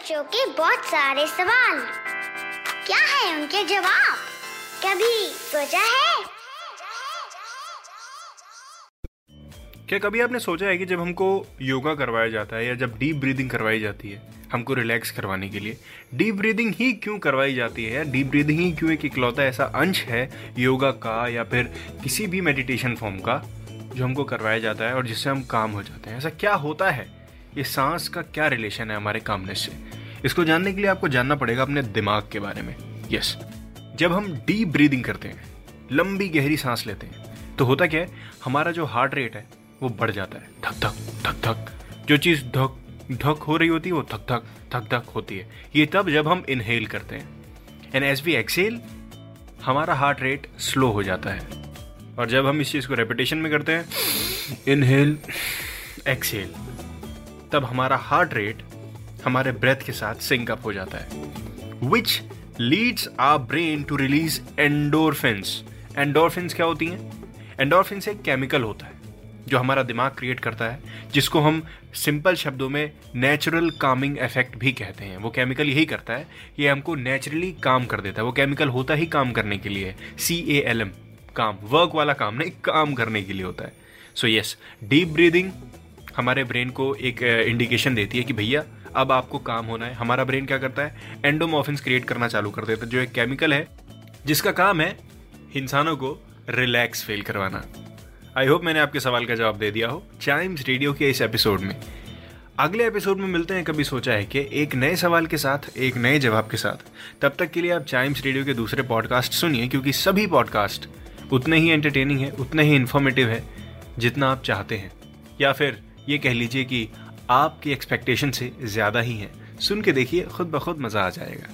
बच्चों के बहुत सारे सवाल। क्या है उनके जवाब? कभी सोचा है? क्या कभी आपने सोचा है कि जब हमको योगा करवाया जाता है या जब डीप ब्रीदिंग करवाई जाती है, हमको रिलैक्स करवाने के लिए डीप ब्रीदिंग ही क्यों करवाई जाती है या डीप ब्रीदिंग ही क्यों एक इकलौता ऐसा अंश है योगा का या फिर किसी भी मेडिटेशन फॉर्म का जो हमको करवाया जाता है और जिससे हम काम हो जाते हैं? ऐसा क्या होता है? ये सांस का क्या रिलेशन है हमारे कामनेस से? इसको जानने के लिए आपको जानना पड़ेगा अपने दिमाग के बारे में। यस जब हम डीप ब्रीदिंग करते हैं, लंबी गहरी सांस लेते हैं तो होता क्या है, हमारा जो हार्ट रेट है, वो बढ़ जाता है। धक धक धक धक। जो चीज़ धक धक हो रही होती है, वो धक धक धक धक होती है। ये तब जब हम इनहेल करते हैं। एंड एज वी एक्सेल हमारा हार्ट रेट स्लो हो जाता है। और जब हम इस चीज़ को रेपिटेशन में करते हैं इनहेल एक्सेल तब हमारा हार्ट रेट हमारे ब्रेथ के साथ सिंक अप हो जाता है which leads our brain to release endorphins endorphins क्या होती हैं? एंडोरफिन्स एक केमिकल होता है, जो हमारा दिमाग क्रिएट करता है, जिसको हम सिंपल शब्दों में नेचुरल कामिंग इफ़ेक्ट भी कहते हैं। वो केमिकल यही करता है, ये हमको नेचुरली काम कर देता है। वो केमिकल होता ही काम करने के लिए सी ए एल एम काम वर्क वाला काम नहीं काम करने के लिए होता है। सो यस डीप ब्रीदिंग हमारे ब्रेन को एक इंडिकेशन देती है कि भैया अब आपको काम होना है। हमारा ब्रेन क्या करता है? एंडोमॉर्फिन्स क्रिएट करना चालू कर देता है। जो एक केमिकल है, जिसका काम है इंसानों को रिलैक्स फील करवाना। आई होप मैंने आपके सवाल का जवाब दे दिया हो। चाइम्स रेडियो के इस एपिसोड में। अगले एपिसोड में मिलते हैं, कभी सोचा है कि एक नए सवाल के साथ, एक नए जवाब के साथ। तब तक के लिए आप चाइम्स रेडियो के दूसरे पॉडकास्ट सुनिए, क्योंकि सभी पॉडकास्ट उतने ही एंटरटेनिंग है, उतने ही इन्फॉर्मेटिव है, जितना आप चाहते हैं। या फिर ये कह लीजिए कि आपकी एक्सपेक्टेशन से ज़्यादा ही है। सुन के देखिए, खुद ब खुद मज़ा आ जाएगा।